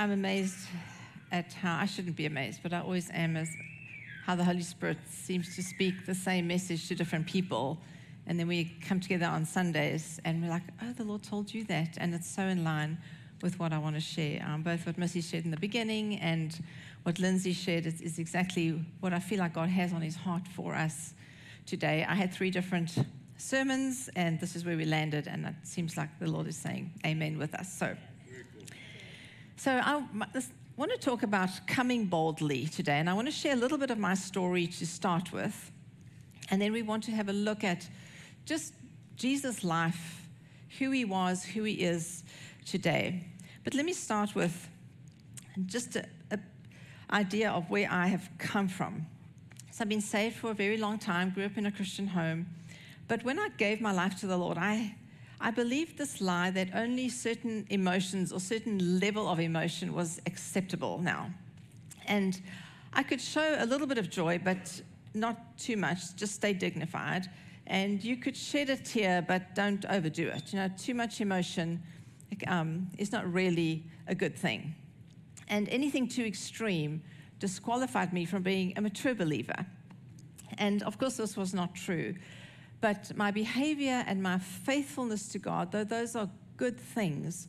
I'm amazed at how, I shouldn't be amazed, but I always am as how the Holy Spirit seems to speak the same message to different people. And then we come together on Sundays and we're like, oh, the Lord told you that. And it's so in line with what I want to share. Um, both what Missy shared in the beginning and what Lindsay shared is, is exactly what I feel like God has on his heart for us today. I had three different sermons, and this is where we landed, and it seems like the Lord is saying amen with us. So, so I want to talk about coming boldly today, and I want to share a little bit of my story to start with, and then we want to have a look at just Jesus' life, who he was, who he is today. But let me start with just an idea of where I have come from. So I've been saved for a very long time, grew up in a Christian home. But when I gave my life to the Lord, I, I believed this lie that only certain emotions or certain level of emotion was acceptable now. And I could show a little bit of joy, but not too much, just stay dignified. And you could shed a tear, but don't overdo it. You know, too much emotion um, is not really a good thing. And anything too extreme disqualified me from being a mature believer. And of course, this was not true. But my behavior and my faithfulness to God, though those are good things,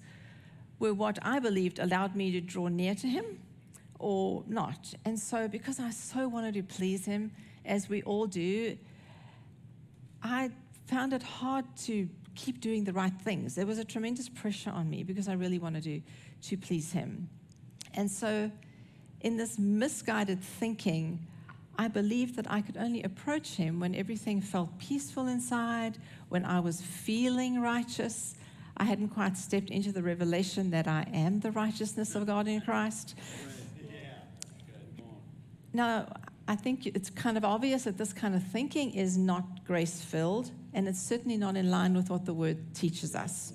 were what I believed allowed me to draw near to Him or not. And so, because I so wanted to please Him, as we all do, I found it hard to keep doing the right things. There was a tremendous pressure on me because I really wanted to, to please Him. And so, in this misguided thinking, I believed that I could only approach Him when everything felt peaceful inside, when I was feeling righteous. I hadn't quite stepped into the revelation that I am the righteousness of God in Christ. Now, I think it's kind of obvious that this kind of thinking is not grace filled, and it's certainly not in line with what the word teaches us.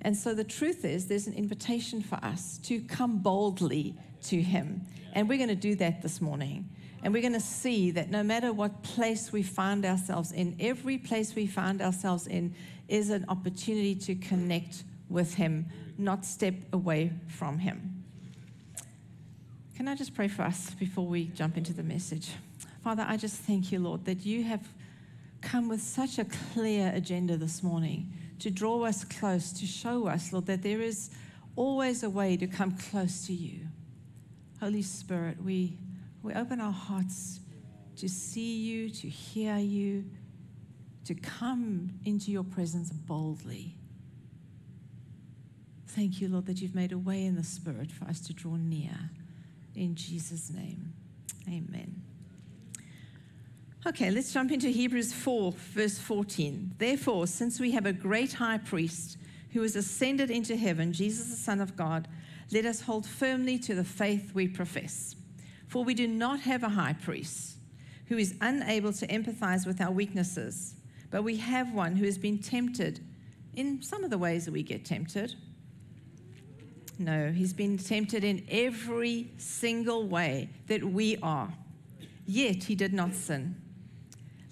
And so the truth is, there's an invitation for us to come boldly to Him. And we're going to do that this morning. And we're going to see that no matter what place we find ourselves in, every place we find ourselves in is an opportunity to connect with Him, not step away from Him. Can I just pray for us before we jump into the message? Father, I just thank you, Lord, that you have come with such a clear agenda this morning to draw us close, to show us, Lord, that there is always a way to come close to you. Holy Spirit, we, we open our hearts to see you, to hear you, to come into your presence boldly. Thank you, Lord, that you've made a way in the Spirit for us to draw near. In Jesus' name, amen. Okay, let's jump into Hebrews 4, verse 14. Therefore, since we have a great high priest who has ascended into heaven, Jesus, the Son of God, let us hold firmly to the faith we profess. For we do not have a high priest who is unable to empathize with our weaknesses, but we have one who has been tempted in some of the ways that we get tempted. No, he's been tempted in every single way that we are, yet he did not sin.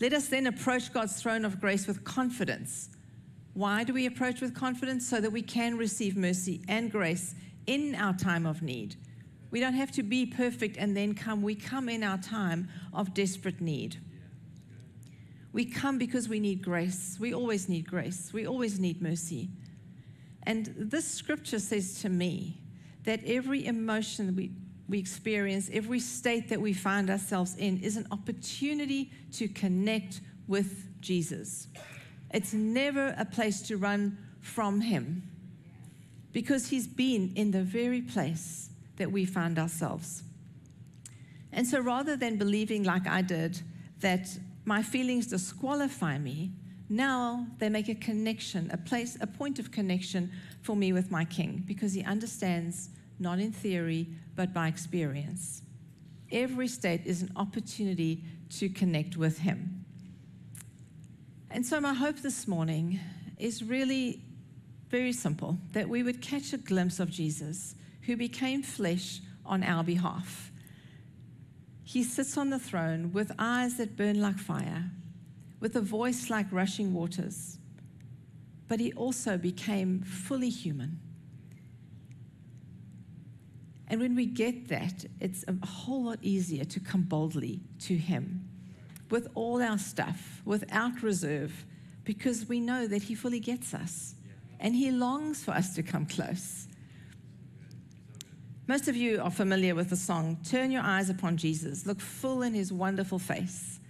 Let us then approach God's throne of grace with confidence. Why do we approach with confidence? So that we can receive mercy and grace in our time of need. We don't have to be perfect and then come. We come in our time of desperate need. We come because we need grace. We always need grace. We always need mercy. And this scripture says to me that every emotion we, we experience, every state that we find ourselves in, is an opportunity to connect with Jesus. It's never a place to run from Him because he's been in the very place that we find ourselves. And so rather than believing like I did that my feelings disqualify me, now they make a connection, a place, a point of connection for me with my king because he understands not in theory but by experience. Every state is an opportunity to connect with him. And so my hope this morning is really very simple that we would catch a glimpse of Jesus who became flesh on our behalf. He sits on the throne with eyes that burn like fire, with a voice like rushing waters, but he also became fully human. And when we get that, it's a whole lot easier to come boldly to Him with all our stuff, without reserve, because we know that He fully gets us and He longs for us to come close. Most of you are familiar with the song, Turn Your Eyes Upon Jesus, look full in His wonderful face,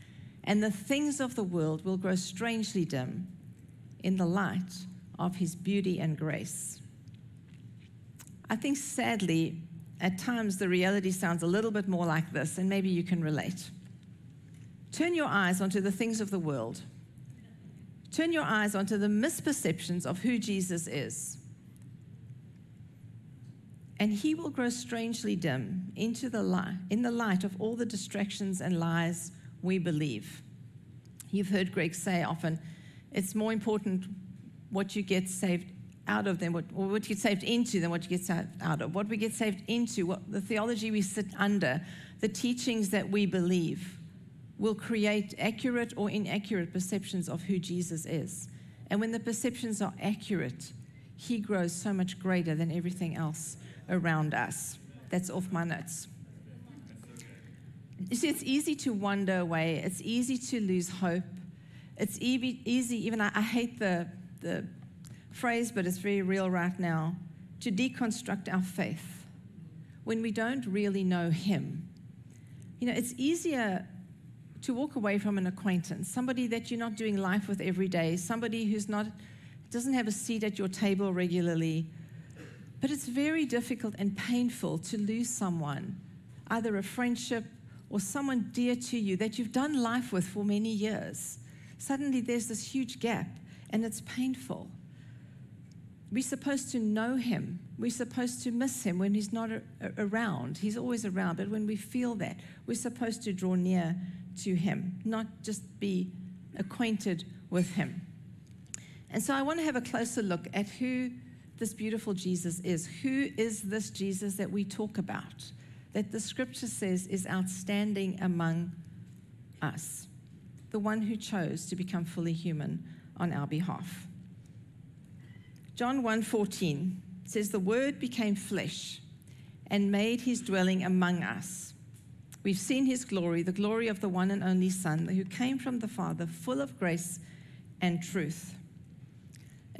and the things of the world will grow strangely dim in the light of His beauty and grace. I think sadly, at times the reality sounds a little bit more like this, and maybe you can relate. Turn your eyes onto the things of the world. Turn your eyes onto the misperceptions of who Jesus is. And he will grow strangely dim into the light, in the light of all the distractions and lies we believe. You've heard Greg say often, it's more important what you get saved out of than what, what you get saved into than what you get saved out of. What we get saved into, what the theology we sit under, the teachings that we believe will create accurate or inaccurate perceptions of who Jesus is. And when the perceptions are accurate, he grows so much greater than everything else around us. That's off my notes. You see, it's easy to wander away. It's easy to lose hope. It's easy, easy even I, I hate the, the phrase, but it's very real right now, to deconstruct our faith when we don't really know Him. You know, it's easier to walk away from an acquaintance, somebody that you're not doing life with every day, somebody who's not doesn't have a seat at your table regularly. But it's very difficult and painful to lose someone, either a friendship or someone dear to you that you've done life with for many years. Suddenly there's this huge gap and it's painful. We're supposed to know him. We're supposed to miss him when he's not a- around. He's always around, but when we feel that, we're supposed to draw near to Him, not just be acquainted with Him. And so I want to have a closer look at who this beautiful Jesus is. Who is this Jesus that we talk about, that the scripture says is outstanding among us? The one who chose to become fully human on our behalf. John 1:14 says the word became flesh and made his dwelling among us. We've seen his glory, the glory of the one and only Son who came from the Father, full of grace and truth.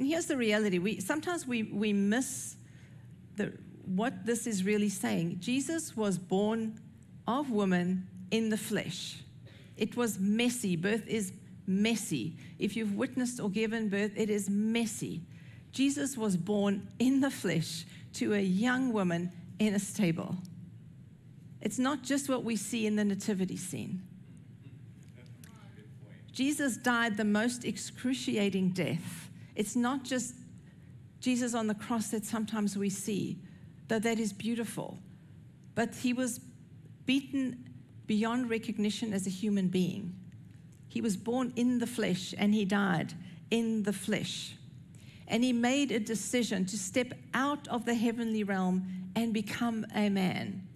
And here's the reality we, sometimes we, we miss the, what this is really saying. Jesus was born of woman in the flesh. It was messy. Birth is messy. If you've witnessed or given birth, it is messy. Jesus was born in the flesh to a young woman in a stable. It's not just what we see in the nativity scene. Jesus died the most excruciating death. It's not just Jesus on the cross that sometimes we see, though that is beautiful, but he was beaten beyond recognition as a human being. He was born in the flesh and he died in the flesh. And he made a decision to step out of the heavenly realm and become a man.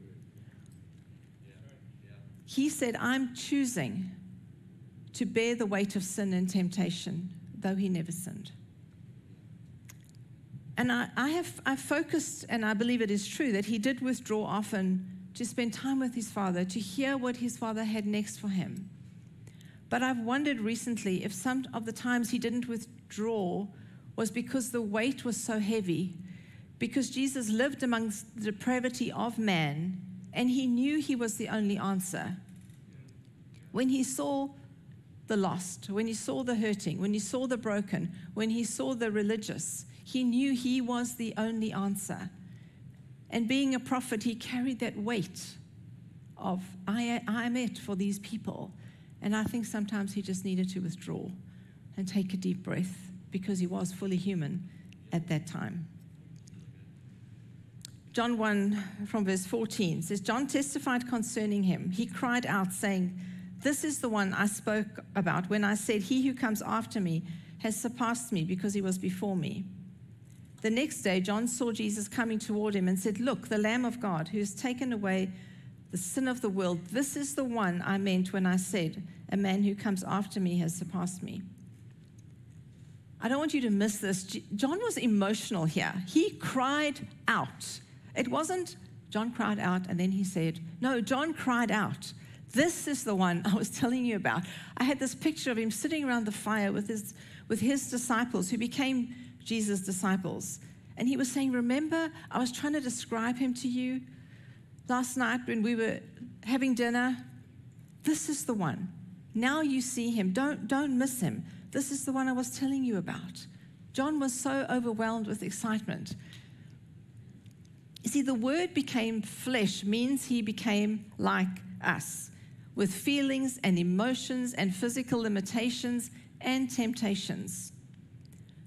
He said, I'm choosing to bear the weight of sin and temptation, though he never sinned. And I, I have I focused, and I believe it is true, that he did withdraw often to spend time with his father, to hear what his father had next for him. But I've wondered recently if some of the times he didn't withdraw was because the weight was so heavy, because Jesus lived amongst the depravity of man and he knew he was the only answer. When he saw the lost, when he saw the hurting, when he saw the broken, when he saw the religious, he knew he was the only answer. And being a prophet, he carried that weight of, I, I'm it for these people. And I think sometimes he just needed to withdraw and take a deep breath because he was fully human at that time. John 1 from verse 14 says, John testified concerning him. He cried out, saying, This is the one I spoke about when I said, He who comes after me has surpassed me because he was before me. The next day, John saw Jesus coming toward him and said, Look, the Lamb of God who has taken away the sin of the world. This is the one I meant when I said, A man who comes after me has surpassed me. I don't want you to miss this. John was emotional here. He cried out. It wasn't John cried out, and then he said, No, John cried out. This is the one I was telling you about. I had this picture of him sitting around the fire with his, with his disciples who became Jesus' disciples. And he was saying, Remember, I was trying to describe him to you last night when we were having dinner. This is the one. Now you see him. Don't, don't miss him. This is the one I was telling you about. John was so overwhelmed with excitement. You see, the word became flesh means he became like us, with feelings and emotions and physical limitations and temptations.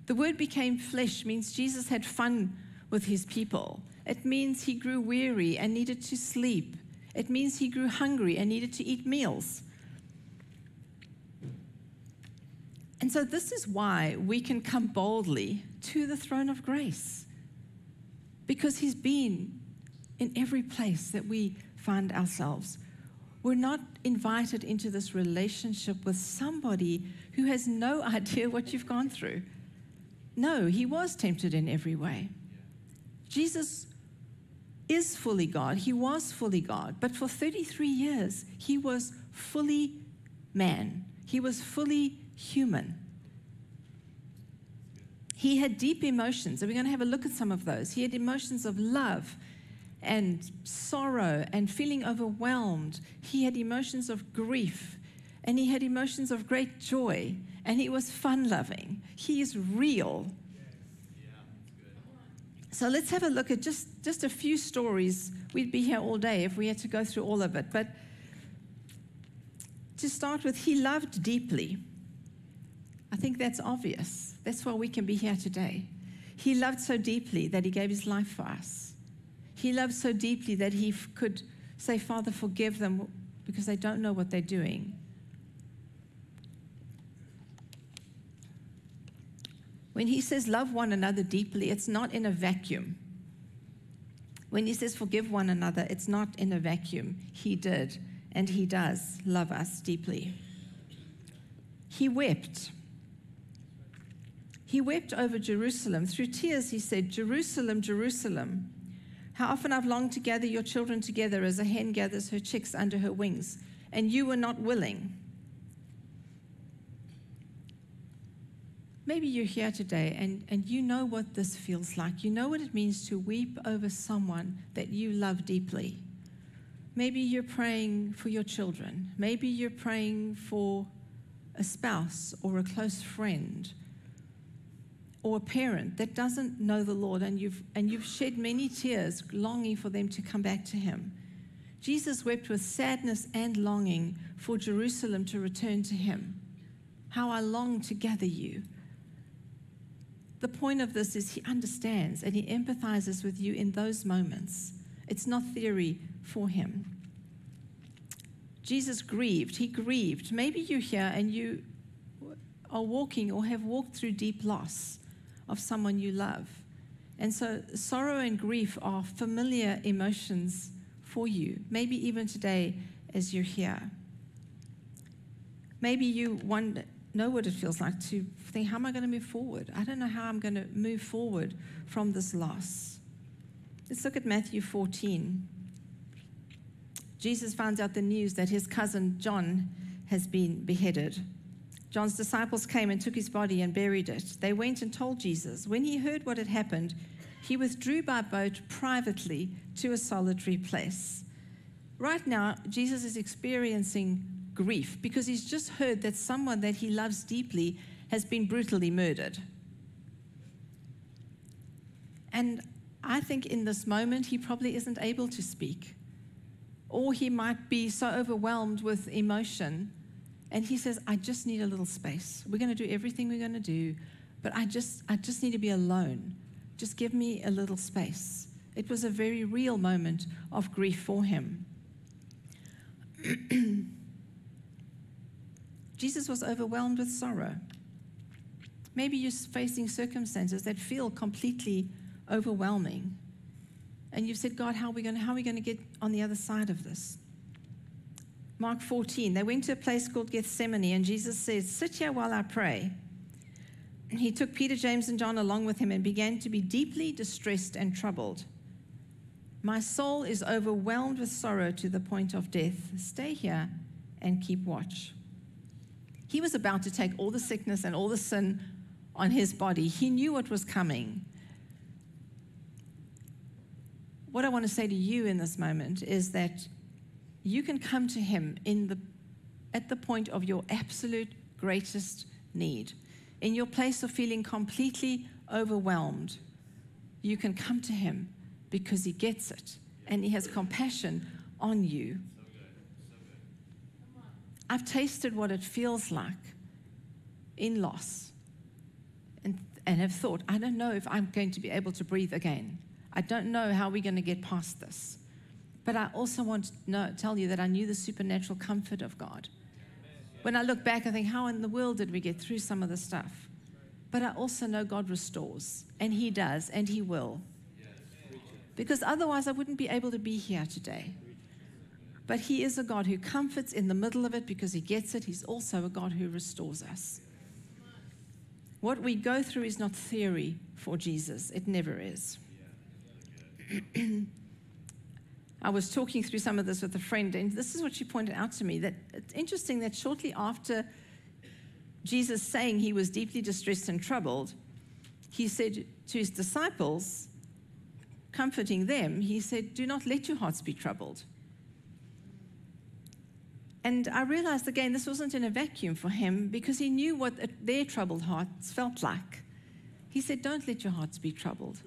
The word became flesh means Jesus had fun with his people. It means he grew weary and needed to sleep. It means he grew hungry and needed to eat meals. And so, this is why we can come boldly to the throne of grace, because He's been in every place that we find ourselves. We're not invited into this relationship with somebody who has no idea what you've gone through. No, He was tempted in every way. Jesus is fully God. He was fully God. But for 33 years, He was fully man, He was fully human. He had deep emotions, and we're going to have a look at some of those. He had emotions of love and sorrow and feeling overwhelmed. He had emotions of grief, and he had emotions of great joy, and he was fun loving. He is real. So let's have a look at just, just a few stories. We'd be here all day if we had to go through all of it. But to start with, he loved deeply. I think that's obvious. That's why we can be here today. He loved so deeply that he gave his life for us. He loved so deeply that he could say, Father, forgive them because they don't know what they're doing. When he says love one another deeply, it's not in a vacuum. When he says forgive one another, it's not in a vacuum. He did, and he does love us deeply. He wept. He wept over Jerusalem. Through tears, he said, Jerusalem, Jerusalem, how often I've longed to gather your children together as a hen gathers her chicks under her wings, and you were not willing. Maybe you're here today and, and you know what this feels like. You know what it means to weep over someone that you love deeply. Maybe you're praying for your children. Maybe you're praying for a spouse or a close friend or a parent that doesn't know the Lord and you've, and you've shed many tears longing for them to come back to Him. Jesus wept with sadness and longing for Jerusalem to return to Him. How I long to gather you. The point of this is He understands and He empathizes with you in those moments. It's not theory for Him. Jesus grieved. He grieved. Maybe you're here and you are walking or have walked through deep loss of someone you love. And so sorrow and grief are familiar emotions for you, maybe even today as you're here. Maybe you wonder, know what it feels like to think, how am I going to move forward? I don't know how I'm going to move forward from this loss. Let's look at Matthew 14. Jesus finds out the news that his cousin John has been beheaded. John's disciples came and took his body and buried it. They went and told Jesus. When he heard what had happened, he withdrew by boat privately to a solitary place. Right now, Jesus is experiencing grief because he's just heard that someone that he loves deeply has been brutally murdered. And I think in this moment, he probably isn't able to speak. Or he might be so overwhelmed with emotion and he says, I just need a little space. We're going to do everything we're going to do, but I just, I just need to be alone. Just give me a little space. It was a very real moment of grief for him. Jesus was overwhelmed with sorrow. Maybe you're facing circumstances that feel completely overwhelming. And you've said, God, how are we going to, get on the other side of this? Mark 14, they went to a place called Gethsemane, and Jesus says, Sit here while I pray. And he took Peter, James, and John along with him and began to be deeply distressed and troubled. My soul is overwhelmed with sorrow to the point of death. Stay here and keep watch. He was about to take all the sickness and all the sin on his body. He knew what was coming. What I want to say to you in this moment is that you can come to him in the, at the point of your absolute greatest need. In your place of feeling completely overwhelmed, you can come to him because he gets it and he has compassion on you. I've tasted what it feels like in loss and, and have thought, I don't know if I'm going to be able to breathe again. I don't know how we're going to get past this. But I also want to know, tell you that I knew the supernatural comfort of God. When I look back, I think, how in the world did we get through some of the stuff? But I also know God restores, and He does, and He will. Because otherwise, I wouldn't be able to be here today. But He is a God who comforts in the middle of it because He gets it. He's also a God who restores us. What we go through is not theory for Jesus, it never is. I was talking through some of this with a friend, and this is what she pointed out to me that it's interesting that shortly after Jesus saying he was deeply distressed and troubled, he said to his disciples, comforting them, he said, Do not let your hearts be troubled. And I realized again, this wasn't in a vacuum for him because he knew what their troubled hearts felt like. He said, Don't let your hearts be troubled.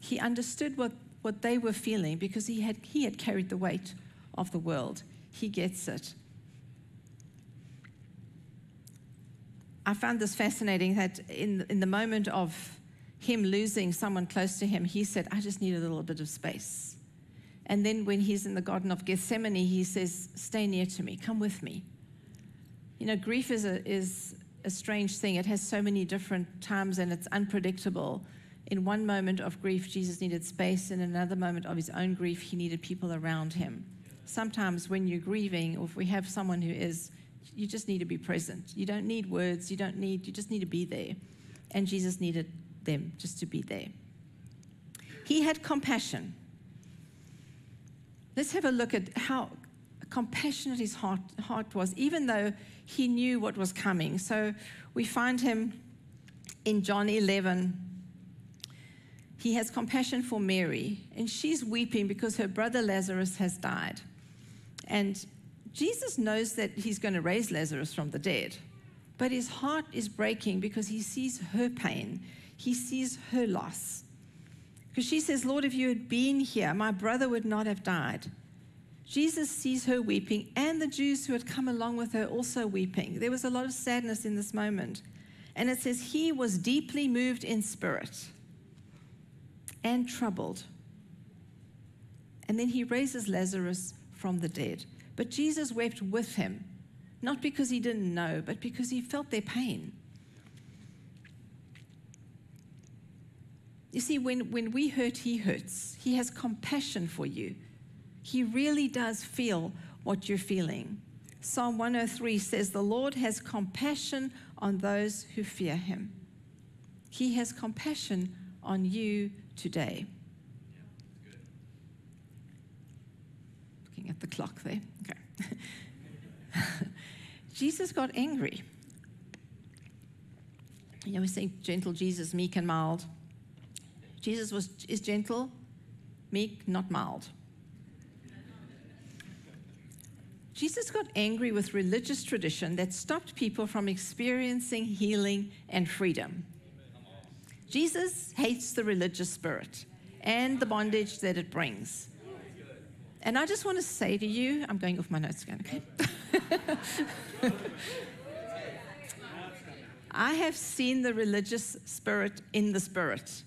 He understood what, what they were feeling because he had, he had carried the weight of the world. He gets it. I found this fascinating that in, in the moment of him losing someone close to him, he said, I just need a little bit of space. And then when he's in the Garden of Gethsemane, he says, Stay near to me, come with me. You know, grief is a, is a strange thing. It has so many different times and it's unpredictable. In one moment of grief, Jesus needed space. In another moment of his own grief, he needed people around him. Sometimes when you're grieving, or if we have someone who is, you just need to be present. You don't need words. You don't need, you just need to be there. And Jesus needed them just to be there. He had compassion. Let's have a look at how compassionate his heart, heart was, even though he knew what was coming. So we find him in John 11, he has compassion for Mary, and she's weeping because her brother Lazarus has died. And Jesus knows that he's going to raise Lazarus from the dead, but his heart is breaking because he sees her pain, he sees her loss. Because she says, Lord, if you had been here, my brother would not have died. Jesus sees her weeping, and the Jews who had come along with her also weeping. There was a lot of sadness in this moment. And it says, He was deeply moved in spirit and troubled. And then he raises Lazarus from the dead. But Jesus wept with him, not because he didn't know, but because he felt their pain. You see, when, when we hurt, he hurts. He has compassion for you. He really does feel what you're feeling. Psalm 103 says, The Lord has compassion on those who fear him. He has compassion on you today. Looking at the clock there. Okay. Jesus got angry. You know, we say gentle Jesus, meek and mild. Jesus was is gentle, meek, not mild. Jesus got angry with religious tradition that stopped people from experiencing healing and freedom. Jesus hates the religious spirit and the bondage that it brings. And I just want to say to you, I'm going off my notes again, okay? I have seen the religious spirit in the spirit.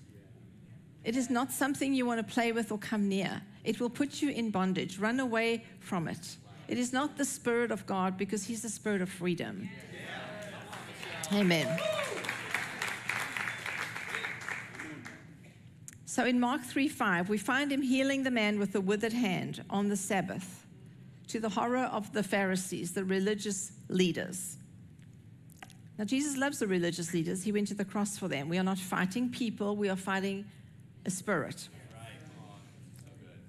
It is not something you want to play with or come near. It will put you in bondage. Run away from it. It is not the spirit of God because He's the spirit of freedom. Amen. So in Mark 3 5, we find him healing the man with the withered hand on the Sabbath to the horror of the Pharisees, the religious leaders. Now, Jesus loves the religious leaders. He went to the cross for them. We are not fighting people, we are fighting a spirit.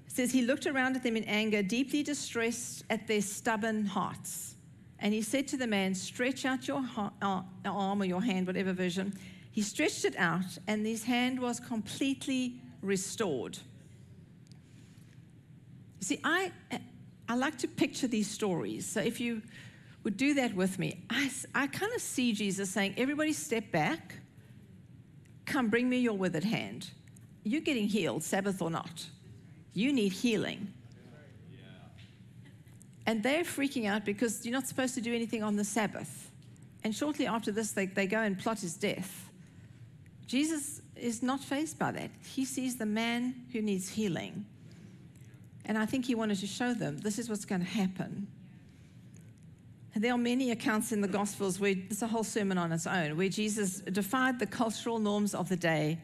says he looked around at them in anger, deeply distressed at their stubborn hearts. And he said to the man, Stretch out your uh, arm or your hand, whatever version. He stretched it out, and his hand was completely restored. You see, I, I like to picture these stories. So if you would do that with me, I, I kind of see Jesus saying, Everybody step back. Come, bring me your withered hand. You're getting healed, Sabbath or not. You need healing. And they're freaking out because you're not supposed to do anything on the Sabbath. And shortly after this, they, they go and plot his death. Jesus is not faced by that. He sees the man who needs healing. And I think he wanted to show them this is what's going to happen. And there are many accounts in the Gospels where it's a whole sermon on its own, where Jesus defied the cultural norms of the day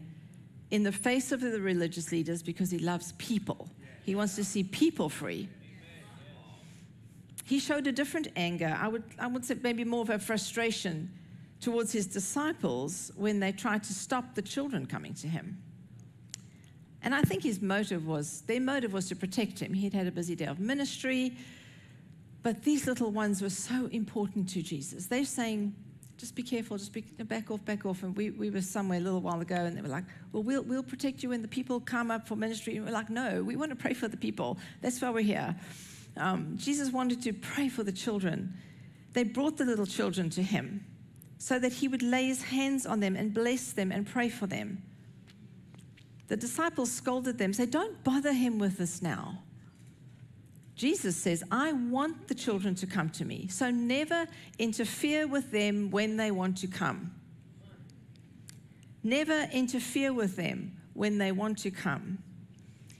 in the face of the religious leaders because he loves people. He wants to see people free. He showed a different anger. I would, I would say maybe more of a frustration towards his disciples when they tried to stop the children coming to him. And I think his motive was, their motive was to protect him. He'd had a busy day of ministry. But these little ones were so important to Jesus. They're saying, just be careful, just be, back off, back off. And we, we were somewhere a little while ago, and they were like, well, we'll, we'll protect you when the people come up for ministry. And we're like, no, we want to pray for the people. That's why we're here. Um, Jesus wanted to pray for the children. They brought the little children to him so that he would lay his hands on them and bless them and pray for them. The disciples scolded them, say, Don't bother him with this now. Jesus says, I want the children to come to me, so never interfere with them when they want to come. Never interfere with them when they want to come.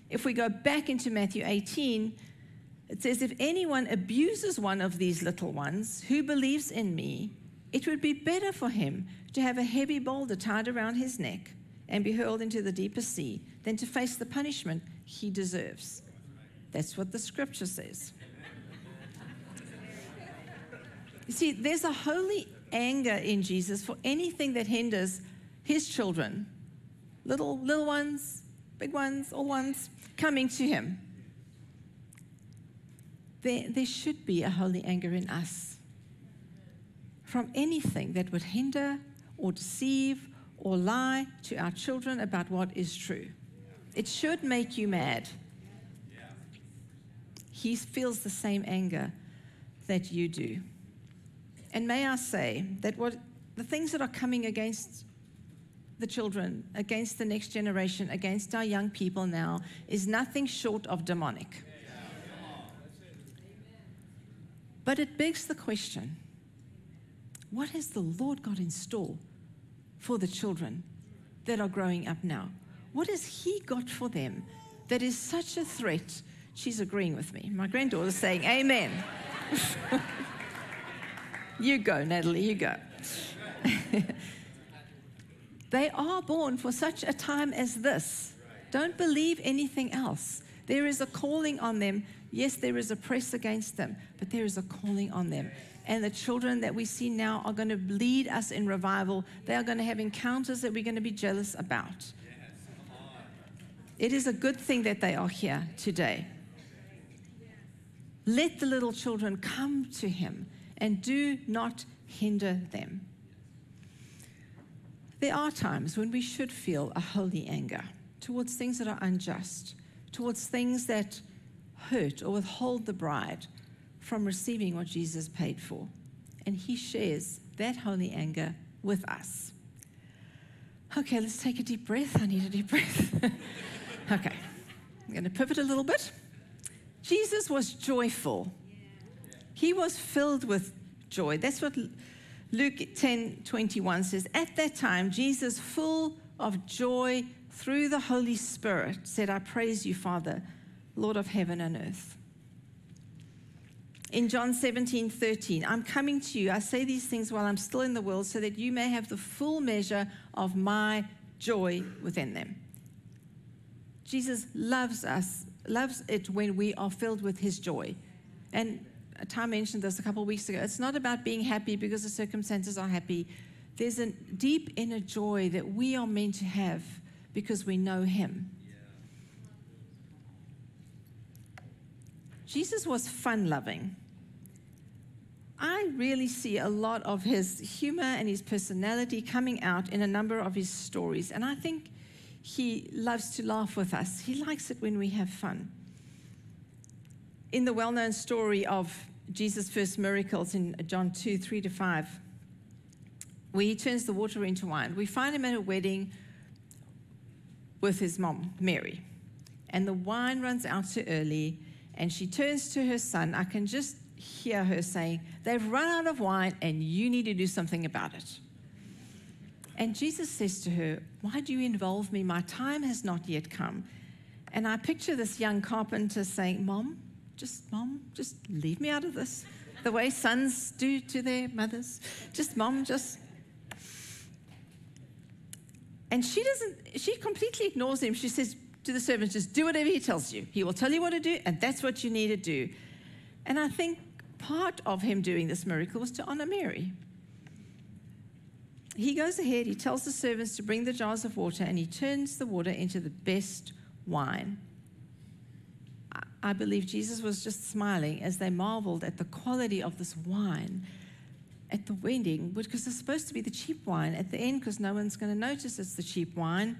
If we go back into Matthew 18, it says, If anyone abuses one of these little ones who believes in me, it would be better for him to have a heavy boulder tied around his neck and be hurled into the deepest sea than to face the punishment he deserves. That's what the scripture says. You see, there's a holy anger in Jesus for anything that hinders his children, little, little ones, big ones, all ones, coming to him. There, there should be a holy anger in us from anything that would hinder or deceive or lie to our children about what is true. It should make you mad. He feels the same anger that you do. And may I say that what the things that are coming against the children, against the next generation, against our young people now is nothing short of demonic. But it begs the question what has the Lord got in store for the children that are growing up now? What has He got for them that is such a threat? She's agreeing with me. My granddaughter's saying, Amen. you go, Natalie, you go. they are born for such a time as this. Don't believe anything else. There is a calling on them. Yes, there is a press against them, but there is a calling on them and the children that we see now are going to lead us in revival. They are going to have encounters that we're going to be jealous about. It is a good thing that they are here today. Let the little children come to him and do not hinder them. There are times when we should feel a holy anger towards things that are unjust, towards things that hurt or withhold the bride from receiving what Jesus paid for. And he shares that holy anger with us. Okay, let's take a deep breath. I need a deep breath. okay, I'm going to pivot a little bit. Jesus was joyful, he was filled with joy. That's what Luke 10 21 says. At that time, Jesus, full of joy through the Holy Spirit, said, I praise you, Father, Lord of heaven and earth in John 17, 13, I'm coming to you. I say these things while I'm still in the world so that you may have the full measure of my joy within them. Jesus loves us, loves it when we are filled with his joy. And Tom mentioned this a couple weeks ago. It's not about being happy because the circumstances are happy. There's a deep inner joy that we are meant to have because we know him. Jesus was fun loving. I really see a lot of his humor and his personality coming out in a number of his stories. And I think he loves to laugh with us. He likes it when we have fun. In the well known story of Jesus' first miracles in John 2 3 to 5, where he turns the water into wine, we find him at a wedding with his mom, Mary. And the wine runs out too early, and she turns to her son. I can just hear her saying, They've run out of wine, and you need to do something about it. And Jesus says to her, Why do you involve me? My time has not yet come. And I picture this young carpenter saying, Mom, just, Mom, just leave me out of this. The way sons do to their mothers. Just, Mom, just. And she doesn't, she completely ignores him. She says to the servants, just do whatever he tells you. He will tell you what to do, and that's what you need to do. And I think part of him doing this miracle was to honor Mary he goes ahead, he tells the servants to bring the jars of water, and he turns the water into the best wine. I believe Jesus was just smiling as they marveled at the quality of this wine at the wedding, because it's supposed to be the cheap wine at the end, because no one's going to notice it's the cheap wine.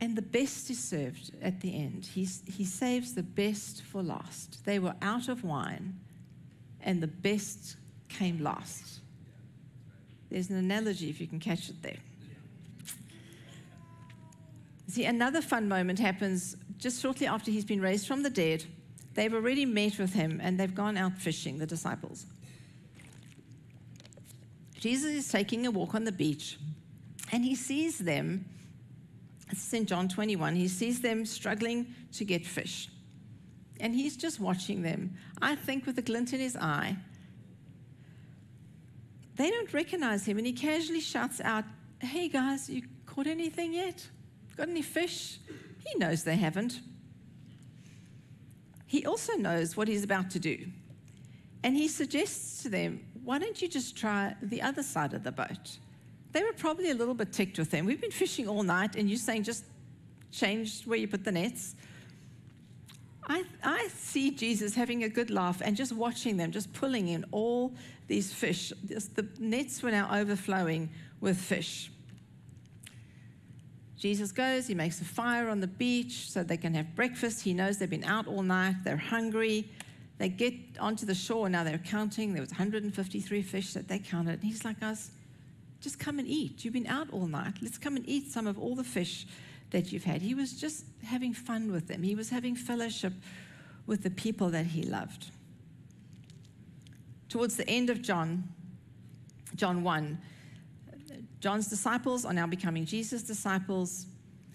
And the best is served at the end. He's, he saves the best for last. They were out of wine, and the best came last. There's an analogy if you can catch it there. See, another fun moment happens just shortly after he's been raised from the dead. They've already met with him and they've gone out fishing, the disciples. Jesus is taking a walk on the beach and he sees them. Is in John 21. He sees them struggling to get fish. And he's just watching them, I think, with a glint in his eye, they don't recognize him, and he casually shouts out, Hey guys, you caught anything yet? Got any fish? He knows they haven't. He also knows what he's about to do. And he suggests to them, Why don't you just try the other side of the boat? They were probably a little bit ticked with him. We've been fishing all night, and you're saying just change where you put the nets. I, I see Jesus having a good laugh and just watching them, just pulling in all these fish. The nets were now overflowing with fish. Jesus goes, he makes a fire on the beach so they can have breakfast. He knows they've been out all night, they're hungry. They get onto the shore, now they're counting. There was 153 fish that they counted. And he's like, guys, just come and eat. You've been out all night. Let's come and eat some of all the fish that you've had. He was just having fun with them, he was having fellowship with the people that he loved. Towards the end of John, John 1, John's disciples are now becoming Jesus' disciples.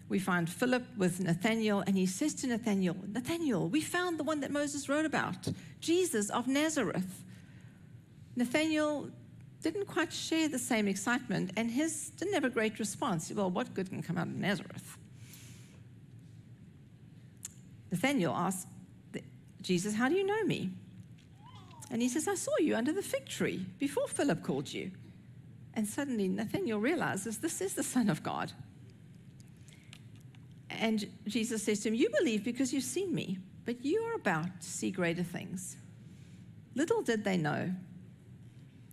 We find Philip with Nathaniel, and he says to Nathaniel, Nathaniel, we found the one that Moses wrote about, Jesus of Nazareth. Nathaniel didn't quite share the same excitement, and his didn't have a great response. Well, what good can come out of Nazareth? Nathaniel asked Jesus, How do you know me? And he says, I saw you under the fig tree before Philip called you. And suddenly Nathaniel realizes this is the Son of God. And Jesus says to him, You believe because you've seen me, but you are about to see greater things. Little did they know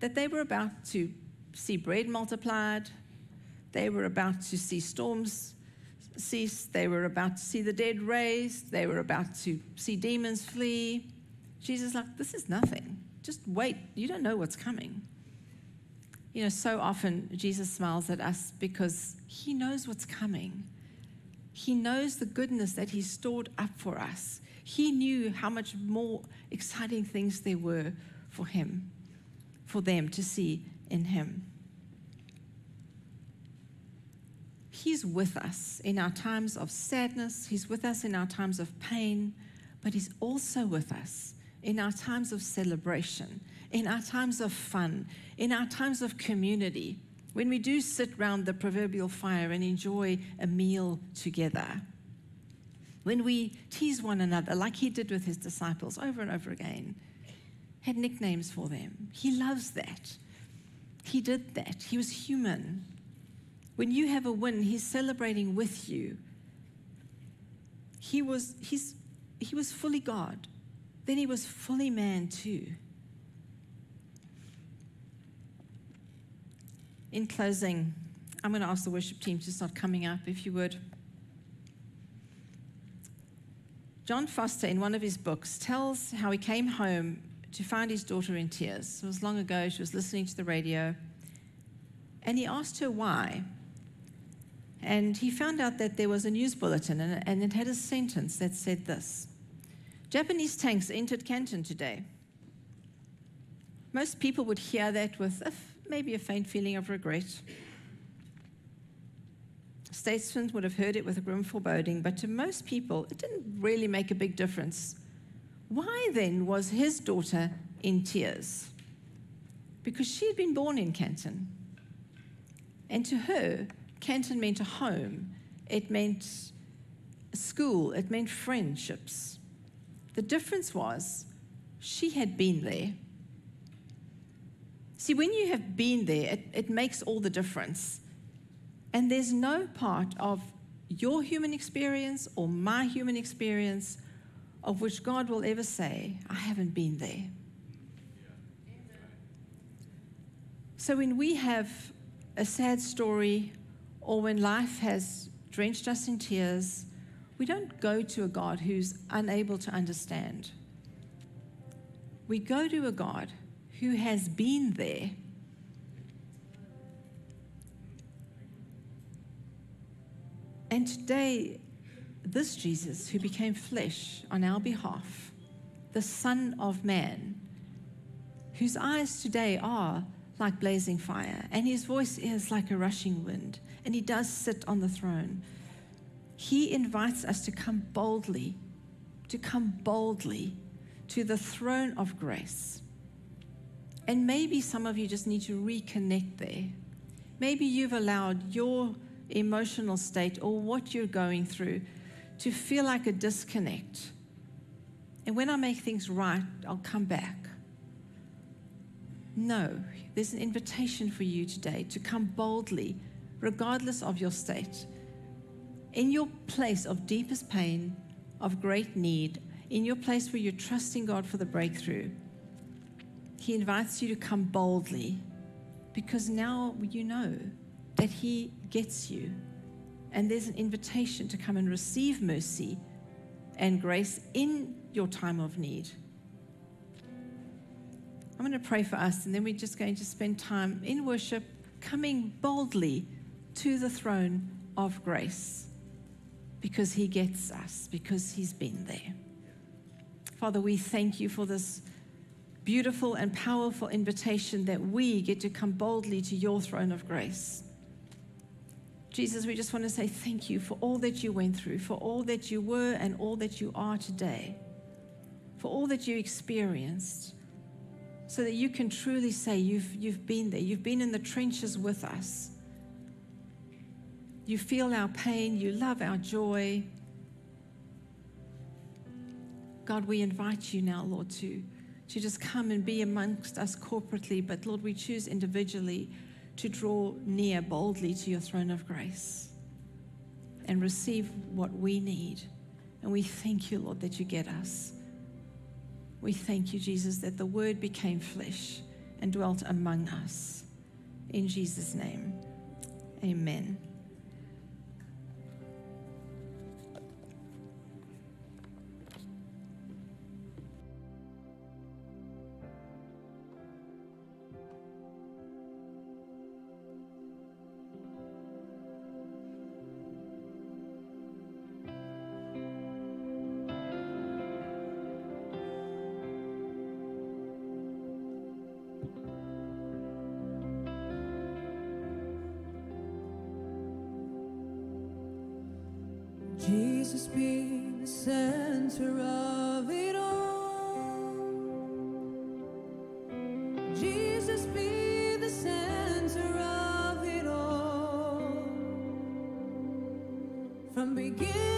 that they were about to see bread multiplied, they were about to see storms They were about to see the dead raised. They were about to see demons flee. Jesus like, this is nothing. Just wait. You don't know what's coming. You know, so often Jesus smiles at us because he knows what's coming. He knows the goodness that he's stored up for us. He knew how much more exciting things there were for him, for them to see in him. He's with us in our times of sadness, He's with us in our times of pain, but He's also with us in our times of celebration, in our times of fun, in our times of community, when we do sit round the proverbial fire and enjoy a meal together. When we tease one another, like he did with his disciples over and over again, had nicknames for them. He loves that. He did that. He was human. When you have a win, he's celebrating with you. He was, he's he was fully God, then he was fully man too. In closing, I'm going to ask the worship team to start coming up, if you would. John Foster, in one of his books, tells how he came home to find his daughter in tears. It was long ago, she was listening to the radio. And he asked her why. And he found out that there was a news bulletin, and, and it had a sentence that said this Japanese tanks entered Canton today. Most people would hear that with maybe a faint feeling of regret. Statesmen would have heard it with a grim foreboding, but to most people, it didn't really make a big difference. Why then was his daughter in tears? Because she had been born in Canton. And to her, Canton meant a home, it meant school, it meant friendships. The difference was she had been there. See, when you have been there, it, it makes all the difference. And there's no part of your human experience or my human experience of which God will ever say, I haven't been there. So when we have a sad story or when life has drenched us in tears, we don't go to a God who's unable to understand. We go to a God who has been there And today, this Jesus who became flesh on our behalf, the Son of Man, whose eyes today are like blazing fire, and his voice is like a rushing wind, and he does sit on the throne. He invites us to come boldly, to come boldly to the throne of grace. And maybe some of you just need to reconnect there. Maybe you've allowed your emotional state or what you're going through to feel like a disconnect. And when I make things right, I'll come back. No, there's an invitation for you today to come boldly, regardless of your state. In your place of deepest pain, of great need, in your place where you're trusting God for the breakthrough, He invites you to come boldly because now you know that He gets you. And there's an invitation to come and receive mercy and grace in your time of need. I'm going to pray for us, and then we're just going to spend time in worship, coming boldly to the throne of grace because He gets us, because He's been there. Father, we thank you for this beautiful and powerful invitation that we get to come boldly to your throne of grace. Jesus, we just want to say thank you for all that you went through, for all that you were and all that you are today, for all that you experienced, so that you can truly say you've, you've been there. You've been in the trenches with us. You feel our pain, you love our joy. God, we invite you now, Lord, to, to just come and be amongst us corporately, but Lord, we choose individually to draw near boldly to your throne of grace and receive what we need. And we thank you, Lord, that you get us. We thank you, Jesus, that the word became flesh and dwelt among us. In Jesus' name, amen. Jesus be the center of it all. Jesus be the center of it all. From beginning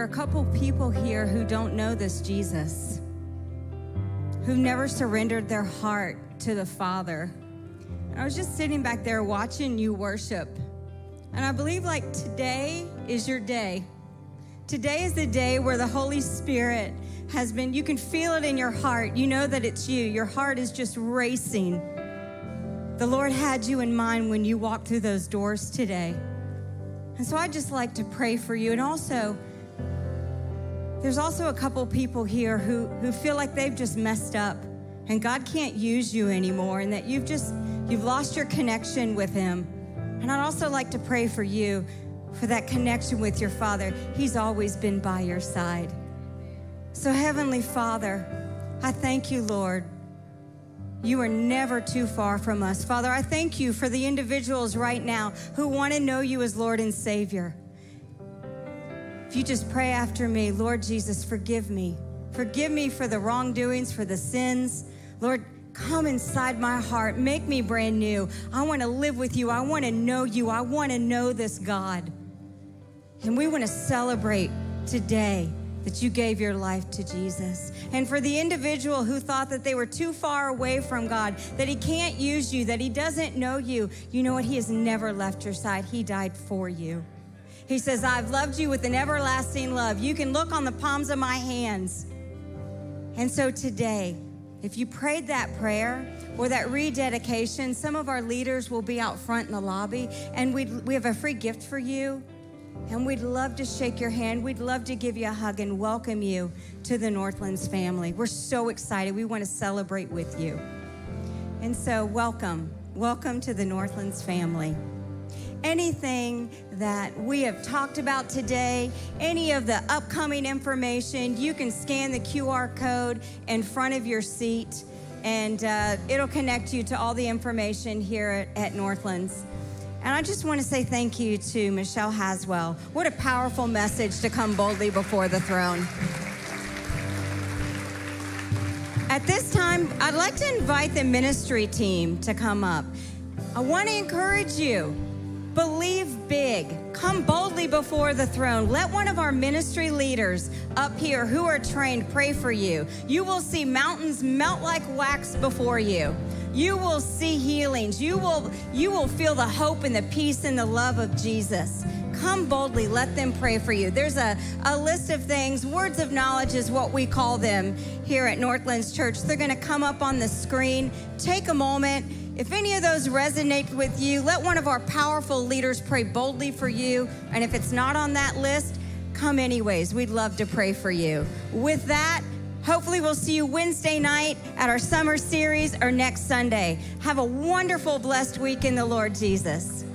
there are a couple people here who don't know this Jesus, who've never surrendered their heart to the Father. And I was just sitting back there watching you worship. And I believe like today is your day. Today is the day where the Holy Spirit has been, you can feel it in your heart. You know that it's you. Your heart is just racing. The Lord had you in mind when you walked through those doors today. And so I'd just like to pray for you. And also, there's also a couple people here who, who feel like they've just messed up and God can't use you anymore and that you've just you've lost your connection with him. And I'd also like to pray for you for that connection with your Father. He's always been by your side. So heavenly Father, I thank you, Lord. You are never too far from us. Father, I thank you for the individuals right now who want to know you as Lord and Savior. If you just pray after me, Lord Jesus, forgive me. Forgive me for the wrongdoings, for the sins. Lord, come inside my heart. Make me brand new. I want to live with you. I want to know you. I want to know this God. And we want to celebrate today that you gave your life to Jesus. And for the individual who thought that they were too far away from God, that He can't use you, that He doesn't know you, you know what? He has never left your side. He died for you. He says, I've loved you with an everlasting love. You can look on the palms of my hands. And so today, if you prayed that prayer or that rededication, some of our leaders will be out front in the lobby and we we have a free gift for you. And we'd love to shake your hand. We'd love to give you a hug and welcome you to the Northlands family. We're so excited. We want to celebrate with you. And so, welcome. Welcome to the Northlands family anything that we have talked about today, any of the upcoming information, you can scan the QR code in front of your seat and uh, it'll connect you to all the information here at, at Northlands. And I just want to say thank you to Michelle Haswell. What a powerful message to come boldly before the throne. At this time, I'd like to invite the ministry team to come up. I want to encourage you Believe big. Come boldly before the throne. Let one of our ministry leaders up here who are trained pray for you. You will see mountains melt like wax before you. You will see healings. You will you will feel the hope and the peace and the love of Jesus. Come boldly, let them pray for you. There's a, a list of things. Words of knowledge is what we call them here at Northlands Church. They're going to come up on the screen. Take a moment if any of those resonate with you, let one of our powerful leaders pray boldly for you. And if it's not on that list, come anyways. We'd love to pray for you. With that, Hopefully, we'll see you Wednesday night at our summer series or next Sunday. Have a wonderful, blessed week in the Lord Jesus.